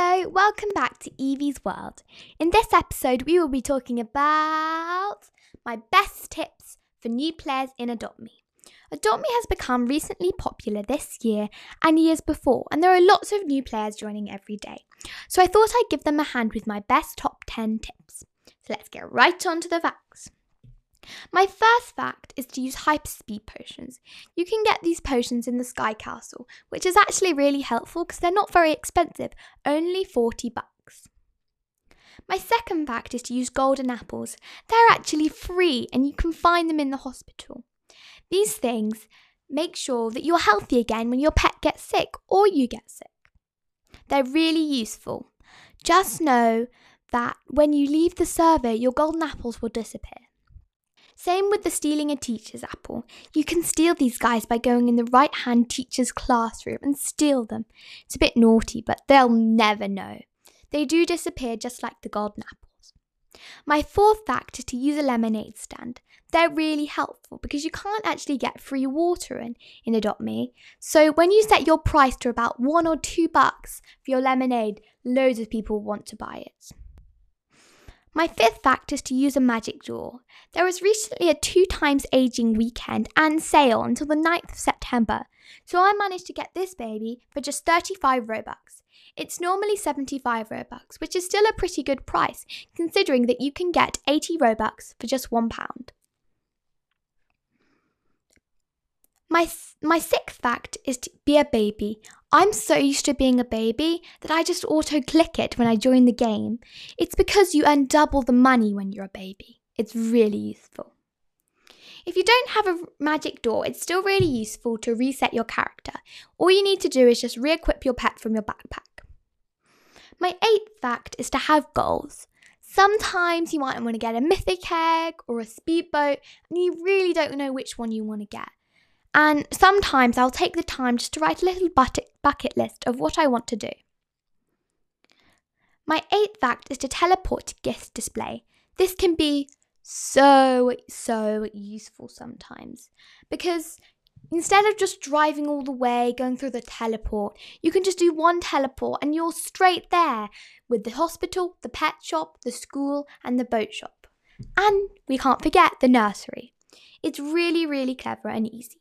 Hello, welcome back to Evie's World. In this episode, we will be talking about my best tips for new players in Adopt Me. Adopt Me has become recently popular this year and years before, and there are lots of new players joining every day. So I thought I'd give them a hand with my best top 10 tips. So let's get right on to the facts. My first fact is to use hyperspeed potions. You can get these potions in the Sky Castle, which is actually really helpful because they're not very expensive, only 40 bucks. My second fact is to use golden apples. They're actually free and you can find them in the hospital. These things make sure that you're healthy again when your pet gets sick or you get sick. They're really useful. Just know that when you leave the server, your golden apples will disappear. Same with the stealing a teacher's apple. You can steal these guys by going in the right hand teacher's classroom and steal them. It's a bit naughty, but they'll never know. They do disappear just like the golden apples. My fourth fact is to use a lemonade stand. They're really helpful because you can't actually get free water in, in Adopt Me. So when you set your price to about one or two bucks for your lemonade, loads of people want to buy it. My fifth fact is to use a magic door. There was recently a two times aging weekend and sale until the 9th of September, so I managed to get this baby for just 35 Robux. It's normally 75 Robux, which is still a pretty good price considering that you can get 80 Robux for just £1. My, my sixth fact is to be a baby. I'm so used to being a baby that I just auto click it when I join the game. It's because you earn double the money when you're a baby. It's really useful. If you don't have a magic door, it's still really useful to reset your character. All you need to do is just re equip your pet from your backpack. My eighth fact is to have goals. Sometimes you might want to get a mythic egg or a speedboat, and you really don't know which one you want to get. And sometimes I'll take the time just to write a little bucket list of what I want to do. My eighth fact is to teleport to guest display. This can be so, so useful sometimes because instead of just driving all the way, going through the teleport, you can just do one teleport and you're straight there with the hospital, the pet shop, the school, and the boat shop. And we can't forget the nursery. It's really, really clever and easy.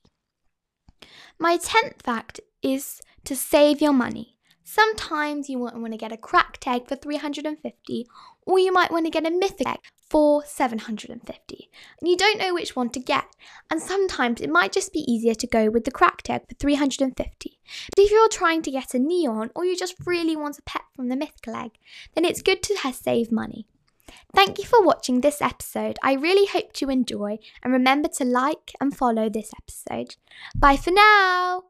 My tenth fact is to save your money. Sometimes you might want to get a cracked egg for 350 or you might want to get a mythic egg for 750 and you don't know which one to get and sometimes it might just be easier to go with the cracked egg for 350 but if you're trying to get a neon or you just really want a pet from the mythical egg then it's good to save money Thank you for watching this episode. I really hope you enjoy and remember to like and follow this episode. Bye for now!